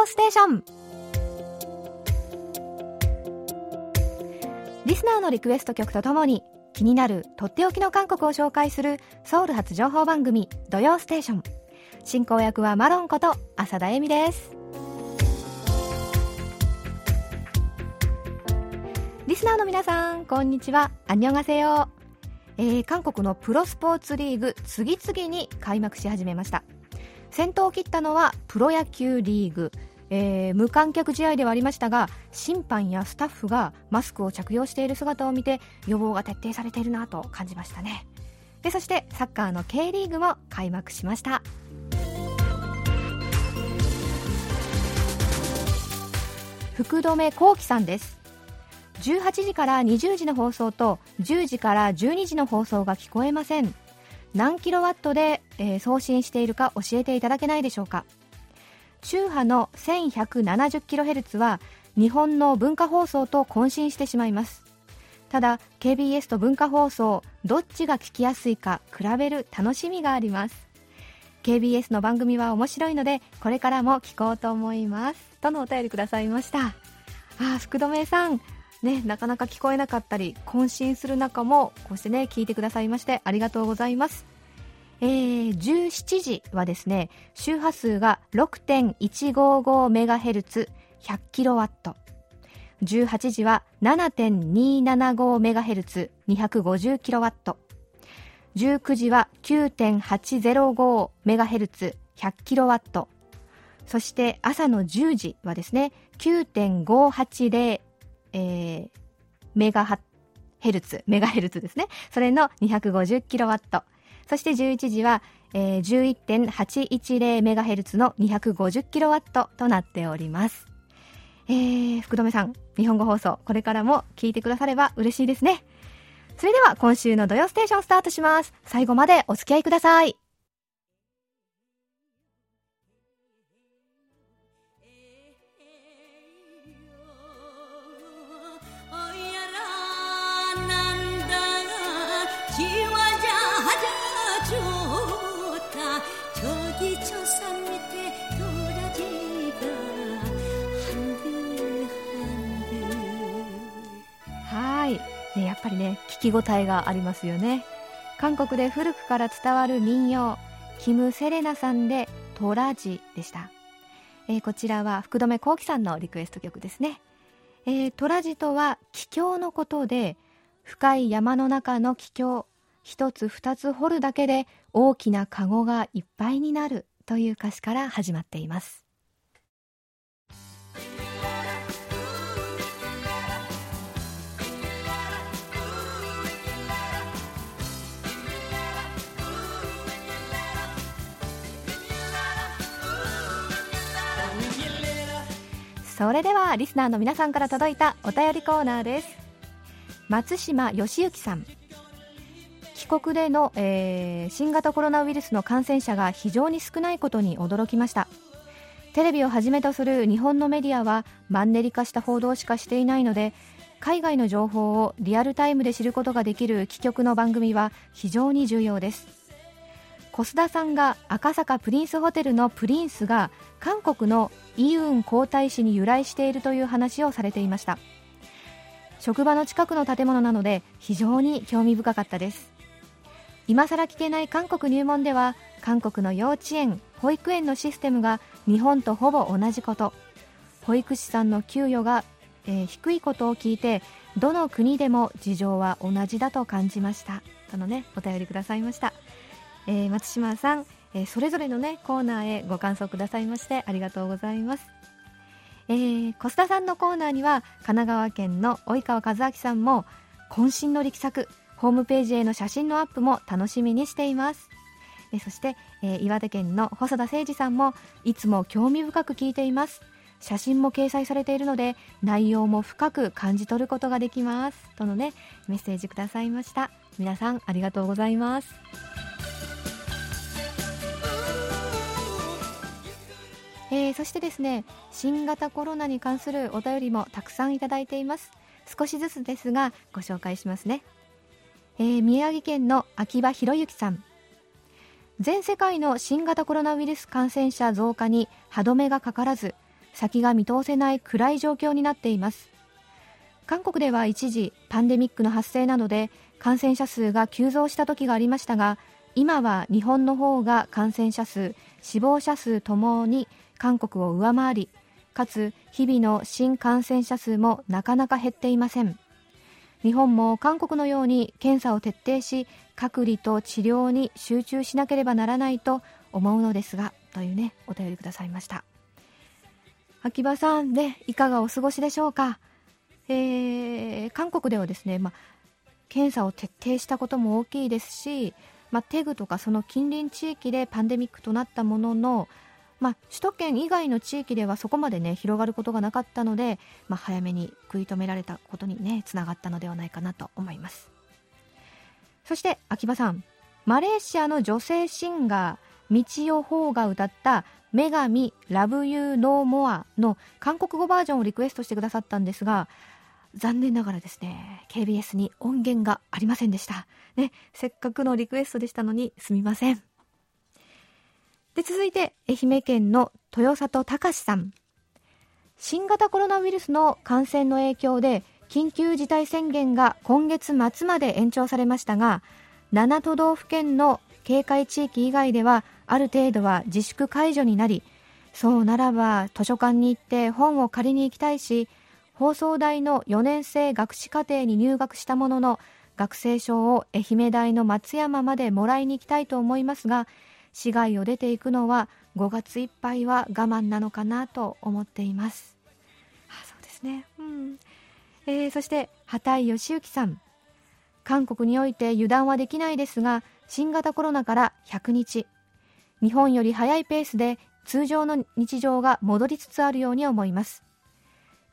曜ステーション」リスナーのリクエスト曲とともに気になるとっておきの韓国を紹介するソウル発情報番組「土曜ステーション」進行役はマロンこと浅田恵美です。リスナーの皆さんこんにちは。アンニョンガセヨえー、韓国のプロスポーツリーグ次々に開幕し始めました。先頭を切ったのはプロ野球リーグ、えー、無観客試合ではありましたが審判やスタッフがマスクを着用している姿を見て予防が徹底されているなと感じましたね。でそしてサッカーの K リーグも開幕しました。福留幸喜さんです。18時から20時の放送と10時から12時の放送が聞こえません。何キロワットで、えー、送信しているか教えていただけないでしょうか。中波の 1170kHz は日本の文化放送と混信してしまいます。ただ KBS と文化放送どっちが聞きやすいか比べる楽しみがあります。KBS の番組は面白いのでこれからも聞こうと思います。とのお便りくださいました。あ福留さん。ね、なかなか聞こえなかったり渾身する中もこうしてね聞いてくださいましてありがとうございます、えー、17時はですね周波数が 6.155MHz100kW 18時は 7.275MHz250kW 19時は 9.805MHz100kW そして朝の10時はですね、9.580、えー、メガヘルツ、メガヘルツですね。それの250キロワット。そして11時は、えー、11.810メガヘルツの250キロワットとなっております。えー、福留さん、日本語放送、これからも聞いてくだされば嬉しいですね。それでは今週の土曜ステーションスタートします。最後までお付き合いください。っぱりね聞き応えがありますよね。韓国で古くから伝わる民謡キム・セレナさんで「トラジ」でした、えー、こちらは福留幸喜さんのリクエスト曲ですね、えー、トラジとは帰郷のことで深い山の中の帰郷一つ二つ掘るだけで大きな籠がいっぱいになるという歌詞から始まっています。それではリスナーの皆さんから届いたお便りコーナーです。松島義行さん。帰国での、えー、新型コロナウイルスの感染者が非常に少ないことに驚きました。テレビをはじめとする日本のメディアはマンネリ化した報道しかしていないので海外の情報をリアルタイムで知ることができる貴局の番組は非常に重要です。小須田さんが赤坂プリンスホテルのプリンスが韓国のイウン皇太子に由来しているという話をされていました。職場の近くの建物なので非常に興味深かったです。今さら聞けない韓国入門では韓国の幼稚園保育園のシステムが日本とほぼ同じこと。保育士さんの給与が、えー、低いことを聞いてどの国でも事情は同じだと感じました。とのねお便りくださいました、えー、松島さんえー、それぞれのねコーナーへご感想くださいましてありがとうございます、えー、小須田さんのコーナーには神奈川県の及川和明さんも渾身の力作ホームページへの写真のアップも楽しみにしています。えそして、えー、岩手県の細田誠二さんもいつも興味深く聞いています。写真も掲載されているので内容も深く感じ取ることができます。とのねメッセージくださいました。皆さんありがとうございます。えー、そしてですね新型コロナに関するお便りもたくさんいただいています。少しずつですがご紹介しますね、えー、宮城県の秋葉博之さん。全世界の新型コロナウイルス感染者増加に歯止めがかからず先が見通せない暗い状況になっています。韓国では一時パンデミックの発生などで感染者数が急増した時がありましたが今は日本の方が感染者数死亡者数ともに韓国を上回りかつ日々の新感染者数もなかなか減っていません。日本も韓国のように検査を徹底し隔離と治療に集中しなければならないと思うのですがというねお便りくださいました。秋葉さんでいかがお過ごしでしょうか、えー、韓国ではですね、ま検査を徹底したことも大きいですし、まテグとかその近隣地域でパンデミックとなったもののまあ、首都圏以外の地域ではそこまでね広がることがなかったので、まあ、早めに食い止められたことにねつながったのではないかなと思います。そして秋葉さん。マレーシアの女性シンガー道代芳が歌った「女神ラブユーノーモアの韓国語バージョンをリクエストしてくださったんですが残念ながらですね KBS に音源がありませんでした、ね、せっかくのリクエストでしたのにすみません。で続いて愛媛県の豊里隆さん。新型コロナウイルスの感染の影響で緊急事態宣言が今月末まで延長されましたが7都道府県の警戒地域以外ではある程度は自粛解除になりそうならば図書館に行って本を借りに行きたいし放送大の4年生学士課程に入学したものの学生証を愛媛大の松山までもらいに行きたいと思いますが市外を出ていくのは5月いっぱいは我慢なのかなと思っています。あそうですね。うん。えー、そして畑井義行さん。韓国において油断はできないですが新型コロナから100日。日本より早いペースで通常の日常が戻りつつあるように思います。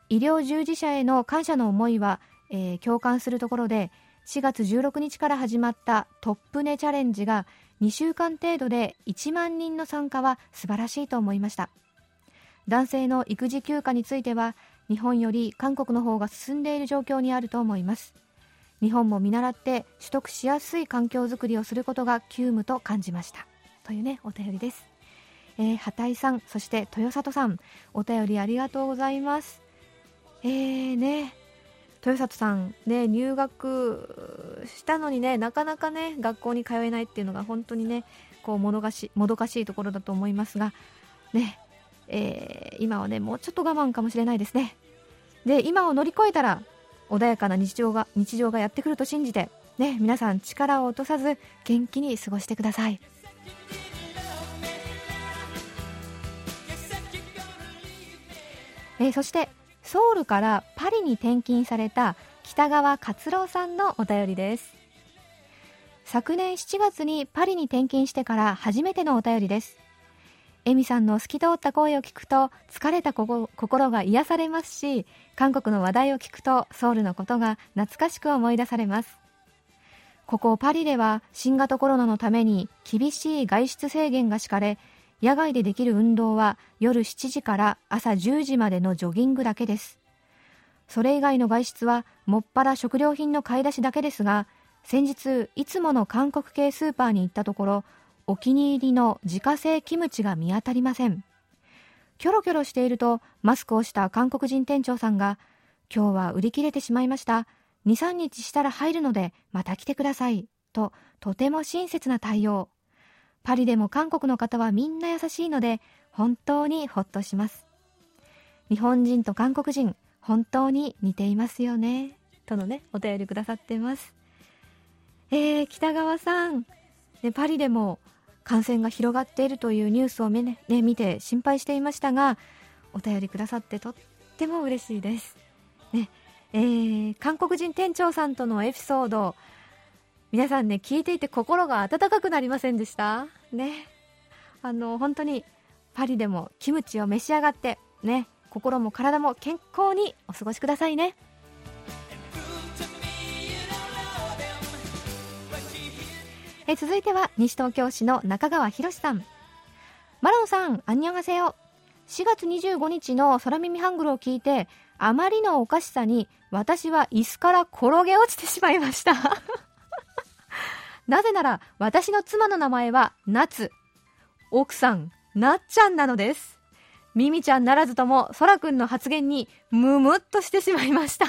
医療従事者への感謝の思いは、えー、共感するところで4月16日から始まったトップネチャレンジが2週間程度で1万人の参加は素晴らしいと思いました。男性の育児休暇については日本より韓国の方が進んでいる状況にあると思います。日本も見習って取得しやすい環境づくりをすることが急務と感じました。というねお便りです、えー、畑井さんそして豊里さんお便りありがとうございます。えーね豊里さんね入学したのにねなかなかね学校に通えないっていうのが本当にねこうもどかしもどかしいところだと思いますがね、えー、今はねもうちょっと我慢かもしれないですね。で今を乗り越えたら穏やかな日常が日常がやってくると信じてね皆さん力を落とさず元気に過ごしてください。えー、そしてソウルからパリに転勤された北川勝郎さんのお便りです。昨年7月にパリに転勤してから初めてのお便りです。エミさんの透き通った声を聞くと疲れた心が癒されますし韓国の話題を聞くとソウルのことが懐かしく思い出されます。ここパリでは新型コロナのために厳しい外出制限が敷かれ野外でできる運動は夜7時から朝10時までのジョギングだけです。それ以外の外出はもっぱら食料品の買い出しだけですが先日いつもの韓国系スーパーに行ったところお気に入りの自家製キムチが見当たりません。キョロキョロしているとマスクをした韓国人店長さんが今日は売り切れてしまいました。23日したら入るのでまた来てくださいととても親切な対応。パリでも韓国の方はみんな優しいので本当にほっとします。日本人と韓国人本当に似ていますよね。とのねお便りくださってます。えー、北川さん、ね、パリでも感染が広がっているというニュースをね、ね、見て心配していましたがお便りくださってとっても嬉しいです、ねえー、韓国人店長さんとのエピソード皆さんね聞いていて心が温かくなりませんでした？ね。あの本当にパリでもキムチを召し上がってね。心も体も健康にお過ごしくださいね。え続いては西東京市の中川博さん。マロンさんアンニョンハセヨ4月25日の空耳ハングルを聞いてあまりのおかしさに私は椅子から転げ落ちてしまいました。なぜなら私の妻の名前は夏奥さんなっちゃんなのですミミちゃんならずとも、そらくんの発言に、ムムっとしてしまいました。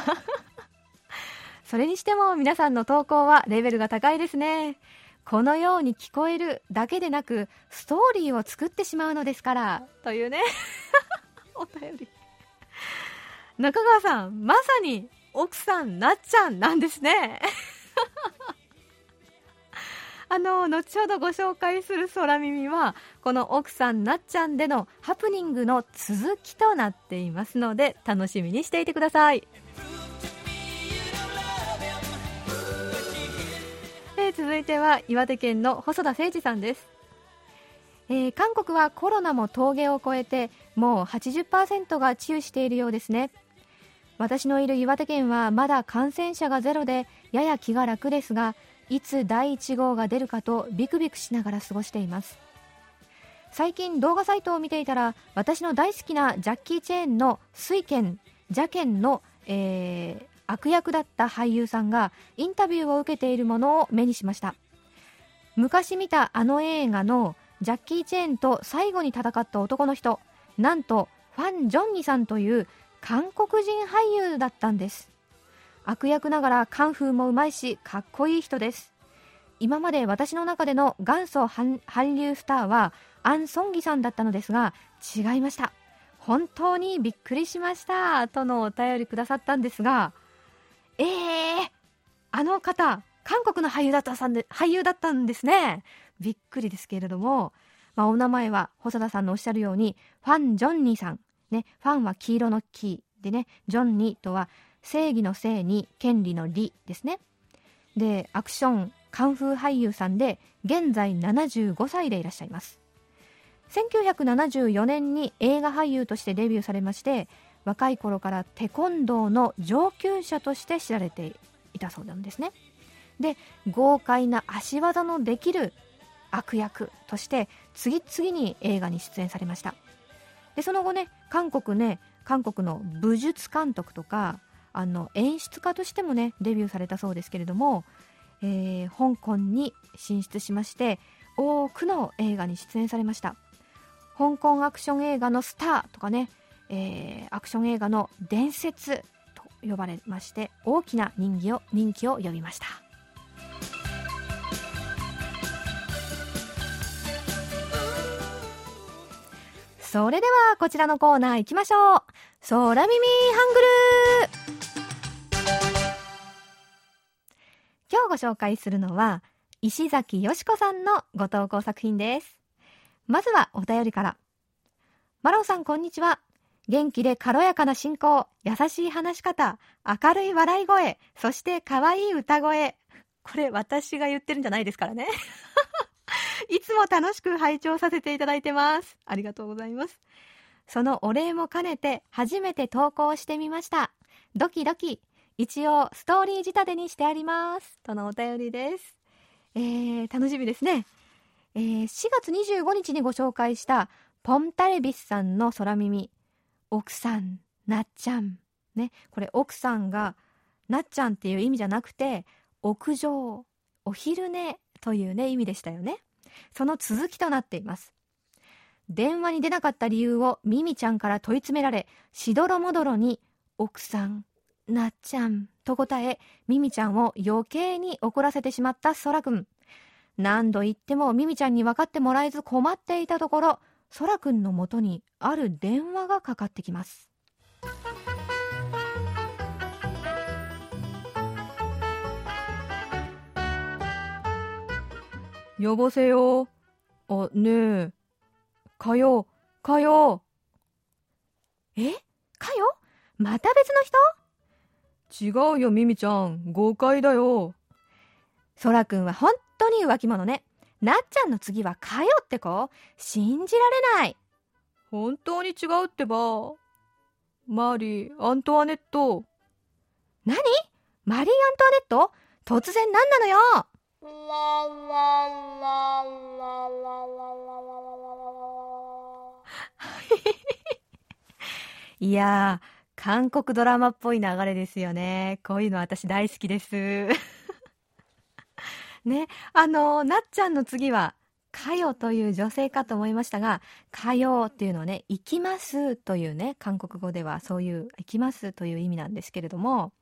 それにしても皆さんの投稿はレベルが高いですね。このように聞こえるだけでなく、ストーリーを作ってしまうのですから、というね。お便り。中川さん、まさに奥さん、なっちゃんなんですね。あの後ほどご紹介する空耳はこの奥さんなっちゃんでのハプニングの続きとなっていますので楽しみにしていてください、えー、続いては岩手県の細田誠二さんです。えー、韓国はコロナも峠を越えてもう80%が治癒しているようですね。私のいる岩手県はまだ感染者がゼロでやや気が楽ですがいつ第1号が出るかとビクビクしながら過ごしています。最近動画サイトを見ていたら私の大好きなジャッキー・チェーンの水剣ジャケンの、えー、悪役だった俳優さんがインタビューを受けているものを目にしました。昔見たあの映画のジャッキー・チェーンと最後に戦った男の人なんとファン・ジョンニさんという韓国人俳優だったんです。悪役ながらカンフーもうまいしかっこいい人です。今まで私の中での元祖韓流スターはアン・ソンギさんだったのですが違いました。本当にびっくりしましたとのお便りくださったんですがえー、あの方韓国の俳優だったさんで俳優だったんですね。びっくりですけれども、まあ、お名前は細田さんのおっしゃるようにファン・ジョンニーさん、ね、ファンは黄色のキーでねジョンニーとは正義の正に権利の利ですね。でアクションカンフー俳優さんで現在75歳でいらっしゃいます。1974年に映画俳優としてデビューされまして若い頃からテコンドーの上級者として知られていたそうなんですね。で豪快な足技のできる悪役として次々に映画に出演されました。でその後ね韓国ね韓国の武術監督とかあの演出家としてもねデビューされたそうですけれども、えー、香港に進出しまして多くの映画に出演されました。香港アクション映画のスターとかね、えー、アクション映画の伝説と呼ばれまして大きな人気を人気を呼びました。それではこちらのコーナー行きましょう。空耳ハングル今日ご紹介するのは石崎よしこさんのご投稿作品です。まずはお便りから。マロンさんこんにちは。元気で軽やかな進行優しい話し方明るい笑い声そして可愛い歌声。これ私が言ってるんじゃないですからね。いつも楽しく拝聴させていただいてます。ありがとうございます。そのお礼も兼ねて初めて投稿してみました。ドキドキ。一応ストーリー仕立てにしてあります。とのお便りです、えー、楽しみですね、えー、4月25日にご紹介したポンタレビスさんの空耳。奥さんなっちゃん。ね。これ奥さんがなっちゃんっていう意味じゃなくて屋上お昼寝というね意味でしたよね。その続きとなっています。電話に出なかった理由をミミちゃんから問い詰められしどろもどろに奥さんなっちゃんと答えミミちゃんを余計に怒らせてしまったそらくん何度言ってもミミちゃんに分かってもらえず困っていたところそらくんのもとにある電話がかかってきます。呼ばせよあねえかよかよえかよまた別の人違うよ、ミミちゃん。誤解だよ。そらくんは本当に浮気者ね。なっちゃんの次はかよって子信じられない。本当に違うってば。マリー、アントワネット。何マリー・アントワネット突然何なのよ いや、韓国ドラマっぽい流れですよね。こういうの私大好きです。ね、あの、なっちゃんの次は、かよという女性かと思いましたが、かよっていうのはね、行きますというね、韓国語ではそういう、行きますという意味なんですけれども、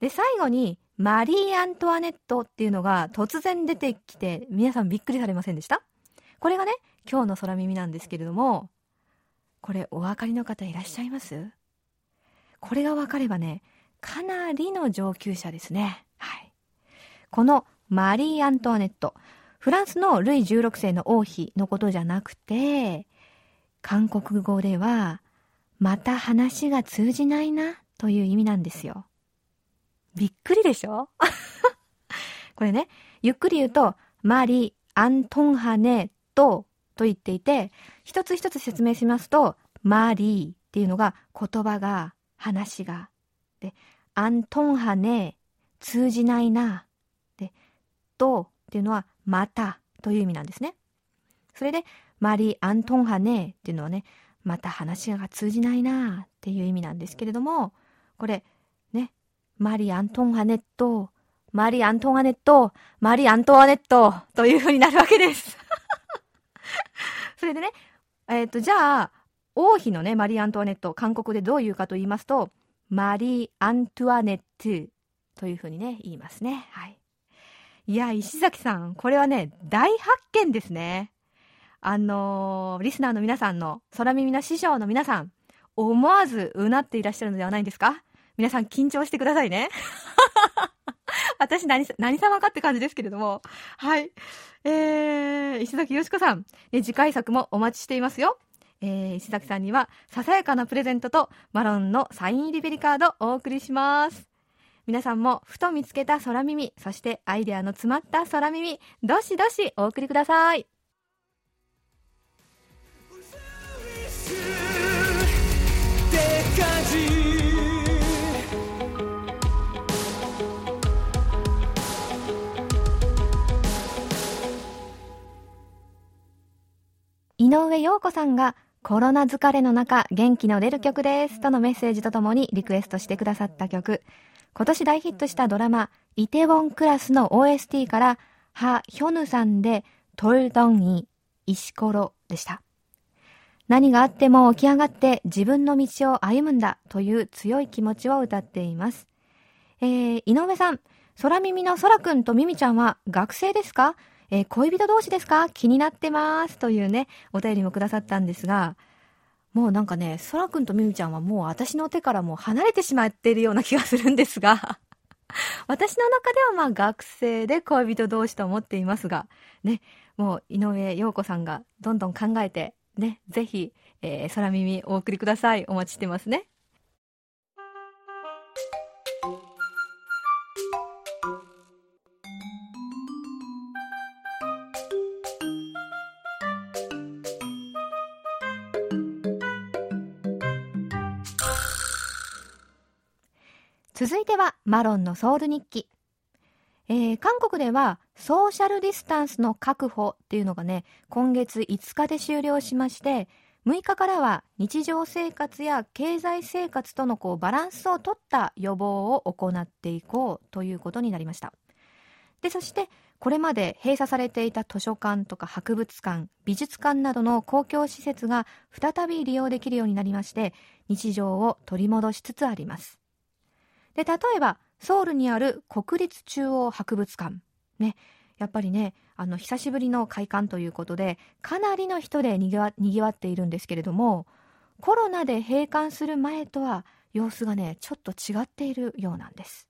で、最後に、マリー・アントワネットっていうのが突然出てきて、皆さんびっくりされませんでした？これがね、今日の空耳なんですけれども、これお分かりの方いらっしゃいます？これが分かればね、かなりの上級者ですね。はい。このマリー・アントワネット、フランスのルイ16世の王妃のことじゃなくて、韓国語では、また話が通じないなという意味なんですよ。びっくりでしょ？これね、ゆっくり言うと、マリ・アントンハネとと言っていて、一つ一つ説明しますと、マリーっていうのが言葉が、話が。で、アントンハネ、通じないな。で、とっていうのは、またという意味なんですね。それで、マリー・アントンハネっていうのはね、また話が通じないなっていう意味なんですけれども、これ、ね、マリー・アントンハネット、マリー・アントンハネット、マリ・アントワネットという風になるわけです。それでね、えっ、ー、と、じゃあ、王妃のね、マリー・アントワネット、韓国でどう言うかと言いますと、マリー・アントワネットというふうにね、言いますね。はい。いや、石崎さん、これはね、大発見ですね。あのー、リスナーの皆さんの、空耳の師匠の皆さん、思わずうなっていらっしゃるのではないんですか皆さん緊張してくださいね。私何、何様かって感じですけれども。はい。えー、石崎よしこさん、ね、次回作もお待ちしていますよ。えー、石崎さんには、ささやかなプレゼントと、マロンのサイン入りベリカードお送りします。皆さんも、ふと見つけた空耳、そしてアイデアの詰まった空耳、どしどしお送りください。井上陽子さんがコロナ疲れの中元気の出る曲です。とのメッセージとともにリクエストしてくださった曲。今年大ヒットしたドラマイテウォンクラスの OST からハ・ヒョヌさんでトルドンイ石ころでした。何があっても起き上がって自分の道を歩むんだという強い気持ちを歌っています。えー、井上さん、空耳の空くんとミミちゃんは学生ですか？えー、恋人同士ですか？気になってますというね、お便りもくださったんですが、もうなんかね、そらくんとみみちゃんはもう私の手からもう離れてしまっているような気がするんですが、私の中ではまあ学生で恋人同士と思っていますが、ね、もう井上陽子さんがどんどん考えて、ね、ぜひ、えー、空耳お送りください。お待ちしてますね。マロンのソウル日記。えー、韓国ではソーシャルディスタンスの確保っていうのがね、今月5日で終了しまして、6日からは日常生活や経済生活とのこうバランスをとった予防を行っていこうということになりました。で、そしてこれまで閉鎖されていた図書館とか博物館、美術館などの公共施設が再び利用できるようになりまして、日常を取り戻しつつあります。で、例えば、ソウルにある国立中央博物館。ね、やっぱりね、あの、久しぶりの開館ということで、かなりの人でにぎわにぎわっているんですけれども、コロナで閉館する前とは様子がね、ちょっと違っているようなんです。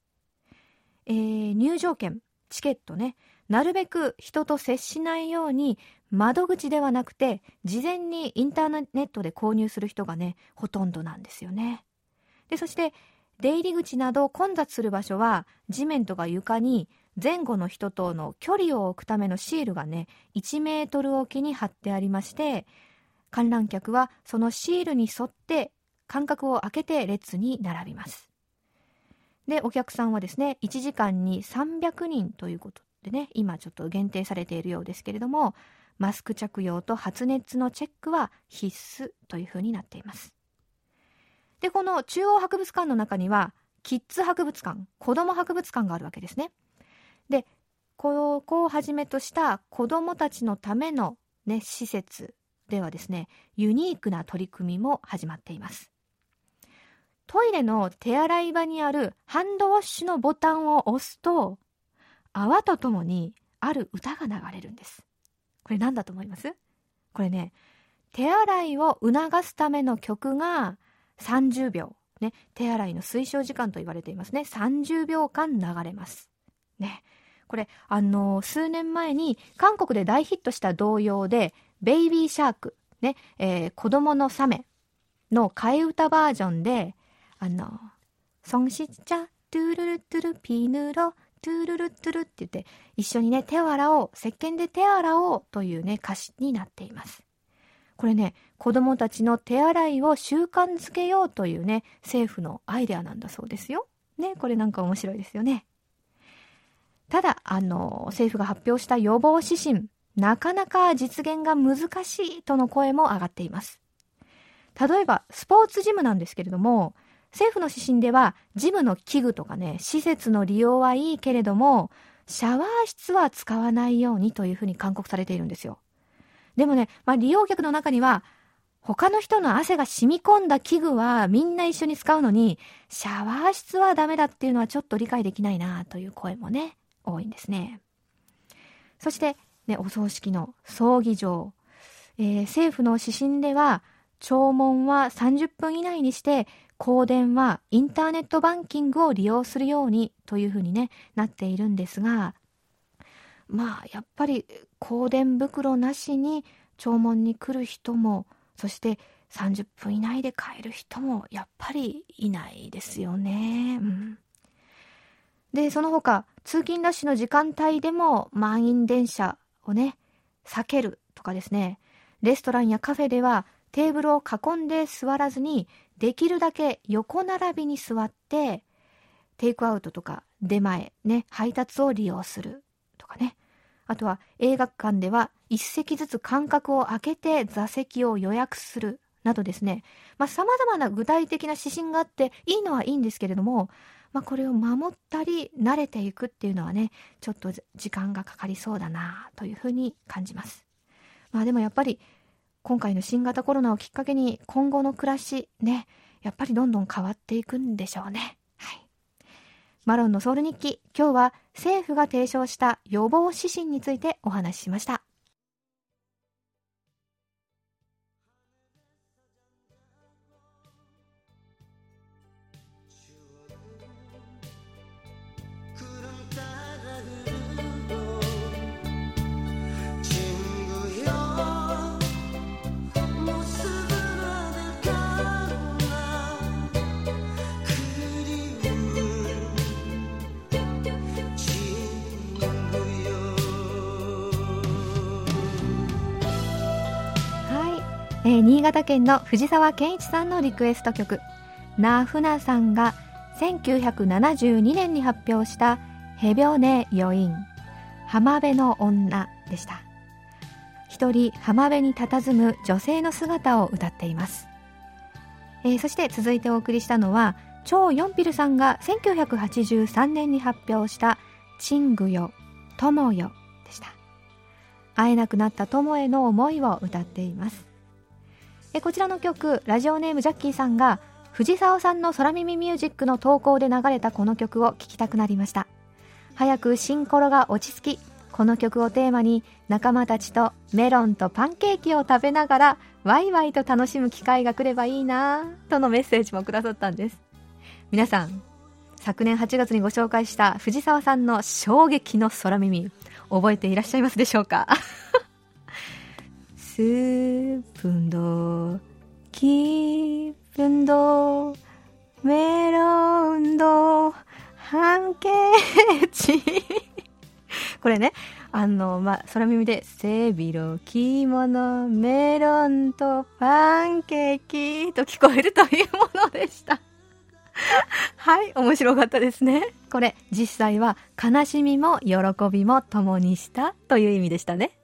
えー、入場券、チケットね、なるべく人と接しないように窓口ではなくて事前にインターネットで購入する人がねほとんどなんですよねでそして出入り口など混雑する場所は地面とか床に前後の人との距離を置くためのシールがね1メートルおきに貼ってありまして観覧客はそのシールに沿って間隔を空けて列に並びます。でお客さんはですね1時間に300人ということでね今ちょっと限定されているようですけれどもマスク着用と発熱のチェックは必須というふうになっています。で、この中央博物館の中には、キッズ博物館、子供博物館があるわけですね。で、ここをはじめとした子どもたちのための、ね、施設ではですねユニークな取り組みも始まっています。トイレの手洗い場にあるハンドウォッシュのボタンを押すと泡とともにある歌が流れるんです。これ何だと思います？これね手洗いを促すための曲が30秒、ね、手洗いの推奨時間と言われていますね。30秒間流れます。ね。これあの数年前に韓国で大ヒットした童謡で「ベイビーシャーク」ね、えー、子供のサメの替え歌バージョンであの「ソンシッチャトゥルルトゥルピヌロトゥルルトゥル」って言って一緒にね手を洗おう石鹸で手を洗おうというね歌詞になっています。これね子供たちの手洗いを習慣づけようというね政府のアイデアなんだそうですよ。ねこれなんか面白いですよね。ただあの政府が発表した予防指針なかなか実現が難しいとの声も上がっています。例えばスポーツジムなんですけれども政府の指針ではジムの器具とかね施設の利用はいいけれどもシャワー室は使わないようにというふうに勧告されているんですよ。でもね、まあ、利用客の中には他の人の汗が染み込んだ器具はみんな一緒に使うのにシャワー室はダメだっていうのはちょっと理解できないなという声もね多いんですね。そして、ね、お葬式の葬儀場、えー、政府の指針では弔問は30分以内にして香典はインターネットバンキングを利用するようにというふうにねなっているんですがまあやっぱり香典袋なしに弔問に来る人もそして30分以内で帰る人もやっぱりいないですよね。うん、でその他通勤ラッシュの時間帯でも満員電車をね避けるとかですね。レストランやカフェではテーブルを囲んで座らずにできるだけ横並びに座ってテイクアウトとか出前ね配達を利用する。かねあとは映画館では一席ずつ間隔を空けて座席を予約するなどですね、まあ、様々な具体的な指針があっていいのはいいんですけれども、まあ、これを守ったり慣れていくっていうのはねちょっと時間がかかりそうだなというふうに感じます。まあでもやっぱり今回の新型コロナをきっかけに今後の暮らしねやっぱりどんどん変わっていくんでしょうね。マロンのソウル日記今日は政府が提唱した予防指針についてお話ししました。えー、新潟県の藤沢健一さんのリクエスト曲。ナフナさんが1972年に発表した「ヘビョネ余韻浜辺の女」でした。一人浜辺に佇む女性の姿を歌っています、えー、そして続いてお送りしたのは超ヨンピルさんが1983年に発表した「チングよ友よ」でした。会えなくなった友への思いを歌っています。えこちらの曲ラジオネームジャッキーさんが藤沢さんの空耳ミュージックの投稿で流れたこの曲を聴きたくなりました。早くシンコロが落ち着きこの曲をテーマに仲間たちとメロンとパンケーキを食べながらワイワイと楽しむ機会が来ればいいなとのメッセージもくださったんです。皆さん昨年8月にご紹介した藤沢さんの衝撃の空耳覚えていらっしゃいますでしょうか？スープンドキープンドメロンドハンケーチこれねあのまあ空耳で背広着物メロンとパンケーキと聞こえるというものでした。はい面白かったですね。これ実際は悲しみも喜びも共にしたという意味でしたね。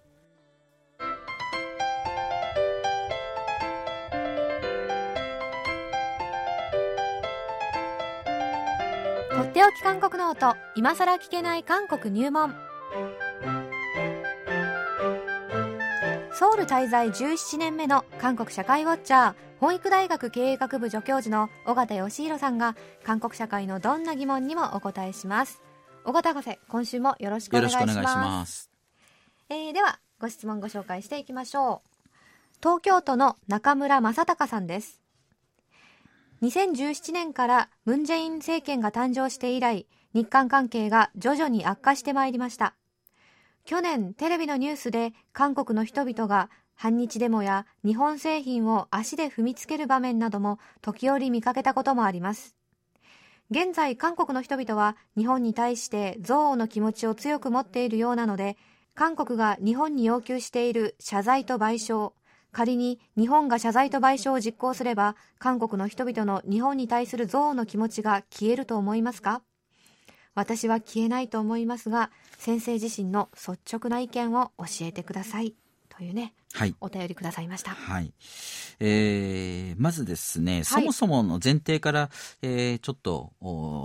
とっておき韓国ノート今さら聞けない韓国入門。ソウル滞在17年目の韓国社会ウォッチャー本育大学経営学部助教授の尾形義弘さんが韓国社会のどんな疑問にもお答えします。尾形博士今週もよろしくお願いします。ます。えー、ではご質問ご紹介していきましょう。東京都の中村正隆さんです2017年からムン・ジェイン政権が誕生して以来日韓関係が徐々に悪化してまいりました。去年テレビのニュースで韓国の人々が反日デモや日本製品を足で踏みつける場面なども時折見かけたこともあります。現在韓国の人々は日本に対して憎悪の気持ちを強く持っているようなので韓国が日本に要求している謝罪と賠償仮に日本が謝罪と賠償を実行すれば韓国の人々の日本に対する憎悪の気持ちが消えると思いますか？私は消えないと思いますが先生自身の率直な意見を教えてください。というねはい、お便りくださいました。はい。えー、まずですね、はい、そもそもの前提から、えー、ちょっと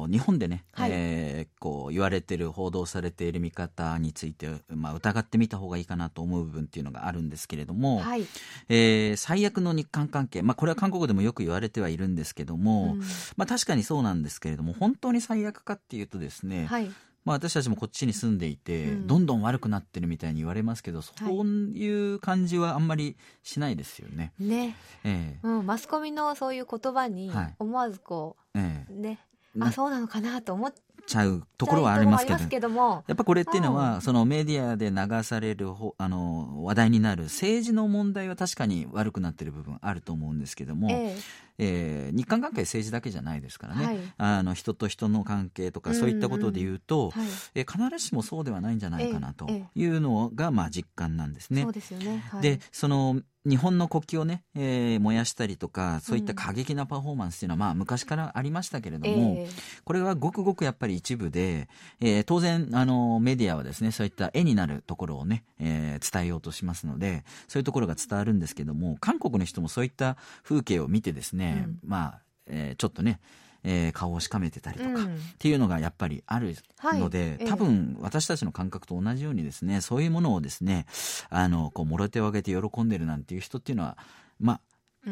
日本でね、はい、えー、こう言われてる報道されている見方について、まあ、疑ってみた方がいいかなと思う部分っていうのがあるんですけれども、はい、えー、最悪の日韓関係、まあ、これは韓国でもよく言われてはいるんですけども、うん、まあ、確かにそうなんですけれども本当に最悪かっていうとですね、はいまあ、私たちもこっちに住んでいて、うん、どんどん悪くなってるみたいに言われますけど、そういう感じはあんまりしないですよね。ね、ええ。うん、マスコミのそういう言葉に思わずこう、はい、ね。あそうなのかなと思っちゃうところはありますけど。やっぱこれっていうのは、そのメディアで流されるあの話題になる政治の問題は確かに悪くなってる部分あると思うんですけども、ええー、日韓関係政治だけじゃないですからね、はい、あの人と人の関係とかそういったことで言うと、うんうんはい、え必ずしもそうではないんじゃないかなというのが、まあ、実感なんですね。そうですよね、はい、でその日本の国旗をね、えー、燃やしたりとかそういった過激なパフォーマンスっていうのは、まあ、昔からありましたけれども、えー、これはごくごくやっぱり一部で、えー、当然あのメディアはですねそういった絵になるところをね、えー、伝えようとしますのでそういうところが伝わるんですけども韓国の人もそういった風景を見てですね、うん、まあ、えー、ちょっとねえー、顔をしかめてたりとか、うん、っていうのがやっぱりあるので、はい、多分私たちの感覚と同じようにですねそういうものをですねあのこうもろ手を挙げて喜んでるなんていう人っていうのはまあ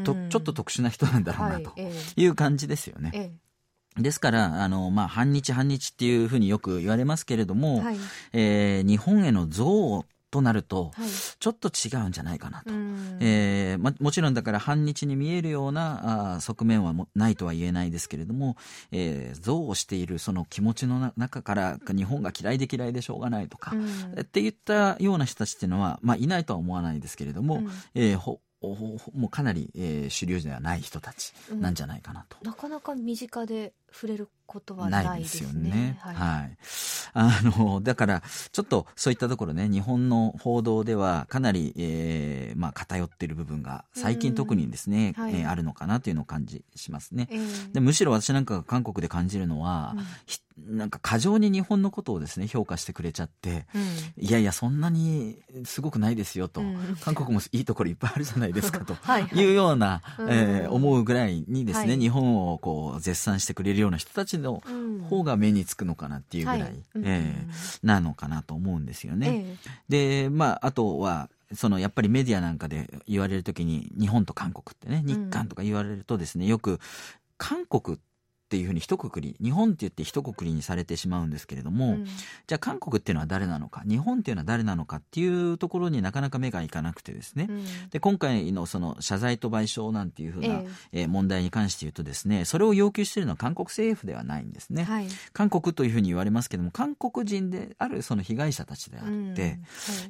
と、ちょっと特殊な人なんだろうなとい。う感じですよね。はいですから、あの、まあ、反日反日っていうふうによく言われますけれども、はい、えー、日本への憎悪となると、ちょっと違うんじゃないかなと、えーま、もちろんだから反日に見えるようなあ側面はもないとは言えないですけれども、えー、憎悪しているその気持ちの中から日本が嫌いで嫌いでしょうがないとか、っていったような人たちっていうのは、まあ、いないとは思わないですけれども、うん、えー、ほもうかなり、えー、主流ではない人たちなんじゃないかなと、うん、なかなか身近で触れることはないですよね。はい、はい。あの、だから、ちょっとそういったところね、日本の報道ではかなり、えー、まあ、偏っている部分が、最近特にですね、はい、えー、あるのかなというのを感じしますね。えー、でむしろ私なんかが韓国で感じるのは、うん、なんか過剰に日本のことをですね、評価してくれちゃって、うん、いやいや、そんなにすごくないですよと、うん、韓国もいいところいっぱいあるじゃないですかと はい、い。うような、えー、思うぐらいにですね、はい、日本をこう絶賛してくれるような人たちの方が目につくのかなっていうぐらい、はい、えー、なのかなと思うんですよね。で、まあ、あとは、そのやっぱりメディアなんかで言われるときに日本と韓国ってね日韓とか言われるとですねよく韓国っっていうふうに一括り日本って言って一括りにされてしまうんですけれども、うん、じゃあ韓国っていうのは誰なのか日本っていうのは誰なのかっていうところになかなか目がいかなくてですね、うん、で今回のその謝罪と賠償なんていうふうな、えー、問題に関して言うとですねそれを要求しているのは韓国政府ではないんですね、はい、韓国というふうに言われますけども韓国人であるその被害者たちであって、うん。はい、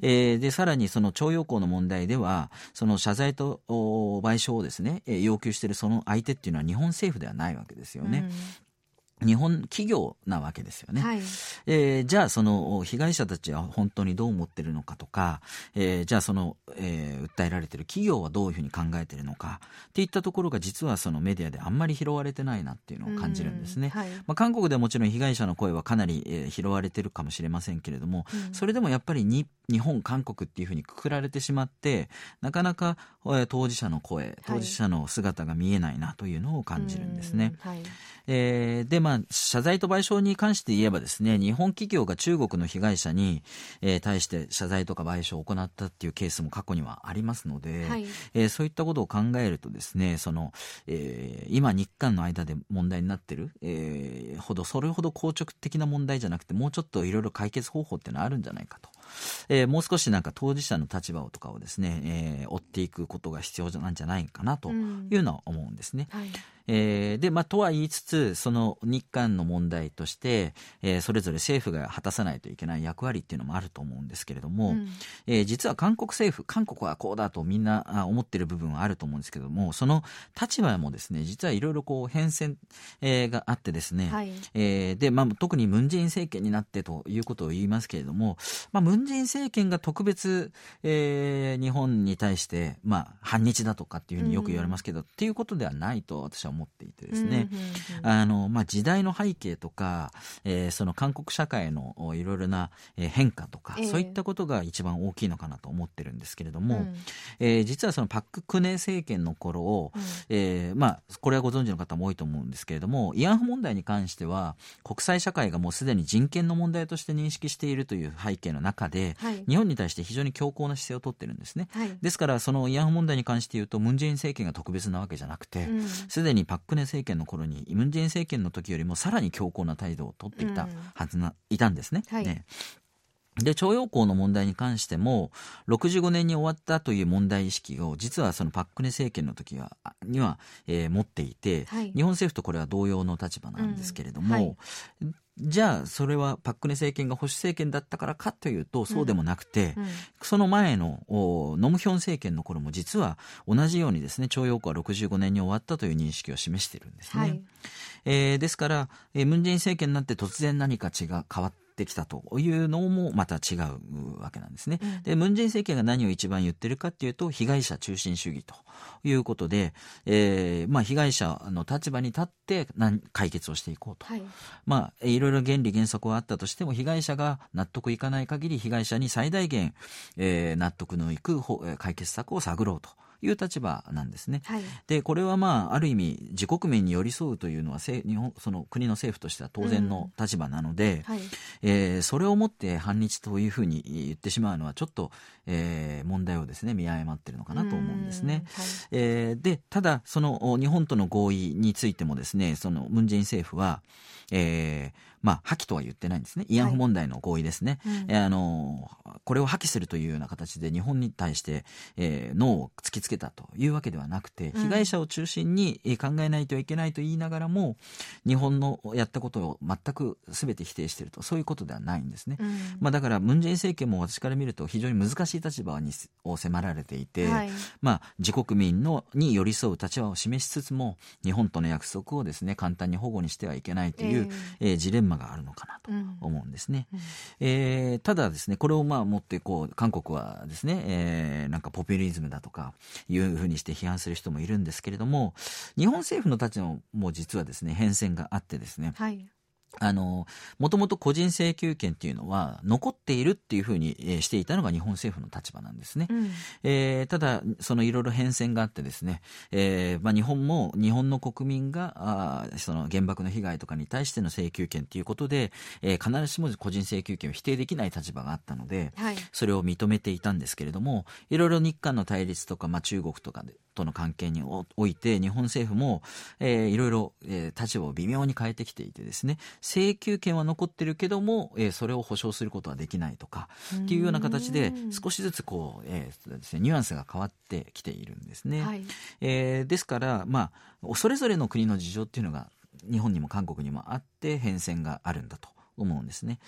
えー、でさらにその徴用工の問題ではその謝罪と賠償をですね要求しているその相手っていうのは日本政府ではないわけですよね。Mm. 日本企業なわけですよね、はい、えー、じゃあその被害者たちは本当にどう思ってるのかとか、えー、じゃあその、えー、訴えられてる企業はどういうふうに考えてるのかっていったところが実はそのメディアであんまり拾われてないなっていうのを感じるんですね、はい、まあ、韓国ではもちろん被害者の声はかなり、えー、拾われてるかもしれませんけれども、うん、それでもやっぱり日日本、韓国っていうふうにくくられてしまって、なかなか当事者の声、当事者の姿が見えないなというのを感じるんですね。はい、えー、で、まあ、謝罪と賠償に関して言えばですね、日本企業が中国の被害者に、えー、対して謝罪とか賠償を行ったっていうケースも過去にはありますので、はい、えー、そういったことを考えるとですね、その、えー、今日韓の間で問題になってる、えー、ほど、それほど硬直的な問題じゃなくて、もうちょっといろいろ解決方法っていうのはあるんじゃないかと。えー、もう少しなんか当事者の立場をとかをですね、えー、追っていくことが必要なんじゃないかなというのは思うんですね。うんはいえー、で、まあ、とは言いつつ、その日韓の問題として、えー、それぞれ政府が果たさないといけない役割っていうのもあると思うんですけれども、うん、えー、実は韓国政府、韓国はこうだとみんな思ってる部分はあると思うんですけども、その立場もですね、実はいろいろこう変遷、えー、があってですね、はい、えー、で、まあ、特にムンジェイン政権になってということを言いますけれども、まあ、ムンジェイン政権が特別、えー、日本に対して、まあ、反日だとかっていうふうによく言われますけど、うん、っていうことではないと私は思っていてですね、あの、まあ、時代の背景とか、えー、その韓国社会のいろいろな変化とか、えー、そういったことが一番大きいのかなと思ってるんですけれども、うん、えー、実はそのパク・クネ政権の頃を、うん、えー、まあ、これはご存知の方も多いと思うんですけれども、慰安婦問題に関しては、国際社会がもうすでに人権の問題として認識しているという背景の中で、はい、日本に対して非常に強硬な姿勢を取ってるんですね。はい、ですから、その慰安婦問題に関して言うと、ムン・ジェイン政権が特別なわけじゃなくて、す、で、にパク・クネ政権の頃にムン・ジェイン政権の時よりもさらに強硬な態度を取っていたはずな、いたんですね。はい、ねで、徴用工の問題に関しても、65年に終わったという問題意識を、実はそのパク・クネ政権の時は、には、えー、持っていて、はい、日本政府とこれは同様の立場なんですけれども、うんはい。じゃあそれはパックネ政権が保守政権だったからかというとそうでもなくて、うん。うん、その前のノムヒョン政権の頃も実は同じようにですね徴用工は65年に終わったという認識を示しているんですね。はい、えー、ですから、えー、ムン・ジェイン政権になって突然何か違う変わってってきたというのもまた違うわけなんですね。で、ムンジェイン政権が何を一番言ってるかっていうと、被害者中心主義ということで、えー、まあ、被害者の立場に立って解決をしていこうと。はい、まあ、いろいろ原理原則はあったとしても、被害者が納得いかない限り、被害者に最大限、えー、納得のいく解決策を探ろうと。いう立場なんですね。はい、でこれはまあある意味自国民に寄り添うというのは日本その国の政府としては当然の立場なので、うんはい、えー、それをもって反日というふうに言ってしまうのはちょっと、えー、問題をですね見誤ってるのかなと思うんですね。はい、えー、でただその日本との合意についてもですねそのムン・ジェイン政府は、えー、まあ、破棄とは言ってないんですね。慰安婦問題の合意ですね。はいうん、あの、これを破棄するというような形で日本に対して、えー、脳を突きつけたというわけではなくて、被害者を中心に考えないといけないと言いながらも、日本のやったことを全く全て否定していると、そういうことではないんですね。うん、まあ、だから、ムン・ジェイン政権も私から見ると非常に難しい立場にを迫られていて、はい、まあ、自国民のに寄り添う立場を示しつつも、日本との約束をですね、簡単に保護にしてはいけないという、えー、えー、ジレンマがあるのかなと思うんですね。うん、えー、ただですね、これをまあ持ってこう、韓国はですね、えー、なんかポピュリズムだとかいうふうにして批判する人もいるんですけれども、日本政府の立場も実はですね、変遷があってですね、はいあの、もともと個人請求権っていうのは残っているっていうふうに、えしていたのが日本政府の立場なんですね。うん、えー、ただ、そのいろいろ変遷があってですね、えー、まあ、日本も日本の国民があその原爆の被害とかに対しての請求権ということで、えー、必ずしも個人請求権を否定できない立場があったので、はい、それを認めていたんですけれども、いろいろ日韓の対立とか、まあ、中国とかでとの関係において日本政府も、えー、いろいろ、えー、立場を微妙に変えてきていてですね請求権は残ってるけども、えー、それを保証することはできないとかっていうような形で少しずつこう、えーですね、ニュアンスが変わってきているんですね。はい、えー、ですからまあそれぞれの国の事情っていうのが日本にも韓国にもあって変遷があるんだと思うんですね。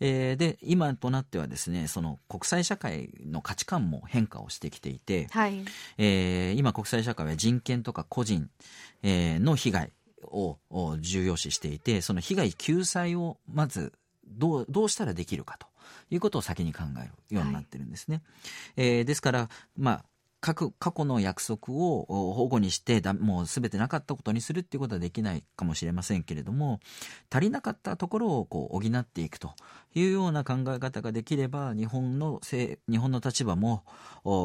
えー、で今となってはですねその国際社会の価値観も変化をしてきていて、はい、えー、今国際社会は人権とか個人、えー、の被害を重要視していてその被害救済をまずどうどうしたらできるかということを先に考えるようになってるんですね。はい、えー、ですから、まあ、過去過去の約束を保護にしてだもう全てなかったことにするっていうことはできないかもしれませんけれども足りなかったところをこう補っていくというような考え方ができれば日本の日本の立場も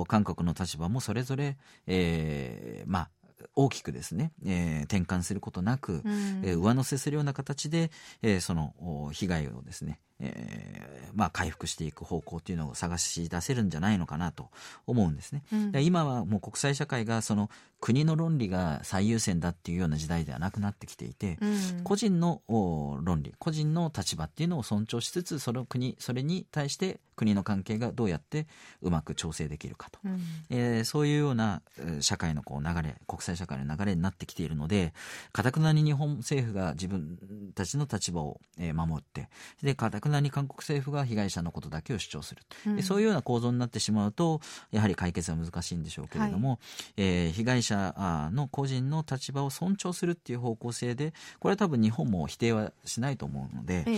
韓国の立場もそれぞれ、えー、まあ大きくですね、えー、転換することなく、うん、えー、上乗せするような形で、えー、その被害をですね、えー、まあ、回復していく方向というのを探し出せるんじゃないのかなと思うんですね。うん、今はもう国際社会がその国の論理が最優先だっていうような時代ではなくなってきていて、うん、個人の論理個人の立場っていうのを尊重しつつその国それに対して国の関係がどうやってうまく調整できるかと、うん、えー、そういうような社会のこう流れ国際社会の流れになってきているのでかたくなに日本政府が自分たちの立場を守ってでかたくなに韓国政府が被害者のことだけを主張する、うん、そういうような構造になってしまうとやはり解決は難しいんでしょうけれども、はい、えー、被害者の個人の立場を尊重するっていう方向性でこれは多分日本も否定はしないと思うので、えー、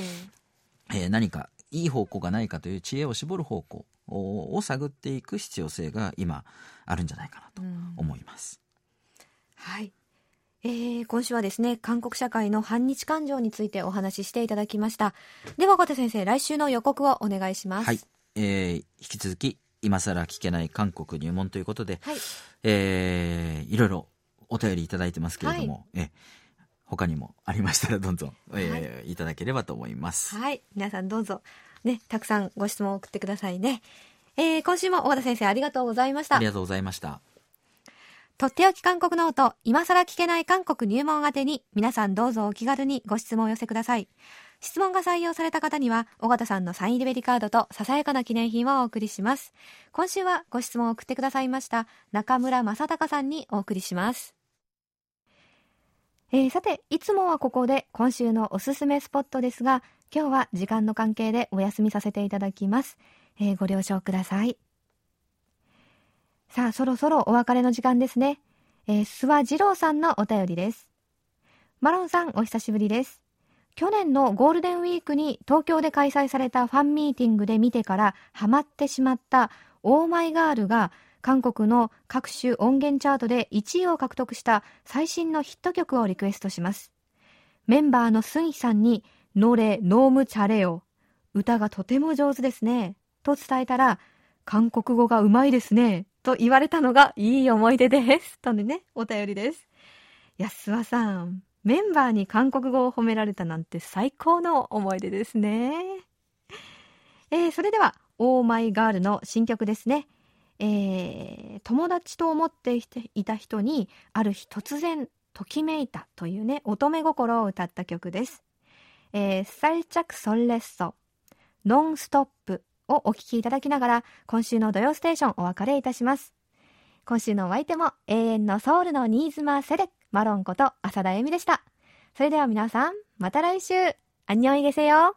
えー、何かいい方向がないかという知恵を絞る方向を探っていく必要性が今あるんじゃないかなと思います。うん、はいえー、今週はですね、韓国社会の反日感情についてお話ししていただきました。では、小手先生、来週の予告をお願いします。はい。えー、引き続き、今更聞けない韓国入門ということで、はい、えー、いろいろお便りいただいてますけれども、はい、え他にもありましたらどんどん、えー、い、いただければと思います。はい。皆さんどうぞ、ね、たくさんご質問を送ってくださいね。えー、今週も小田先生ありがとうございました。ありがとうございました。とっておき韓国ノート、今更聞けない韓国入門宛てに、皆さんどうぞお気軽にご質問を寄せください。質問が採用された方には、尾形さんのサイン入りベリカードとささやかな記念品をお送りします。今週はご質問を送ってくださいました中村正隆さんにお送りします。えー、さて、いつもはここで今週のおすすめスポットですが、今日は時間の関係でお休みさせていただきます。えー、ご了承ください。さあ、そろそろお別れの時間ですね。えー、諏訪二郎さんのお便りです。マロンさん、お久しぶりです。去年のゴールデンウィークに東京で開催されたファンミーティングで見てからハマってしまったオーマイガールが韓国の各種音源チャートで1位を獲得した最新のヒット曲をリクエストします。メンバーのスンヒさんに、ノレ、ノームチャレオ。歌がとても上手ですね。と伝えたら、韓国語がうまいですね。と言われたのがいい思い出です。とね、お便りです。安和さん、メンバーに韓国語を褒められたなんて最高の思い出ですね。えー、それでは、オーマイガールの新曲ですね。えー、友達と思っていた人に、ある日突然、ときめいたというね、乙女心を歌った曲です。えー、サルチャクソンレッソ、ノンストップをお聞きいただきながら、今週の土曜ステーションお別れいたします。今週のお相手も永遠のソウルの新妻セレマロンこと浅田恵美でした。それでは皆さん、また来週。アンニョンイゲセよ。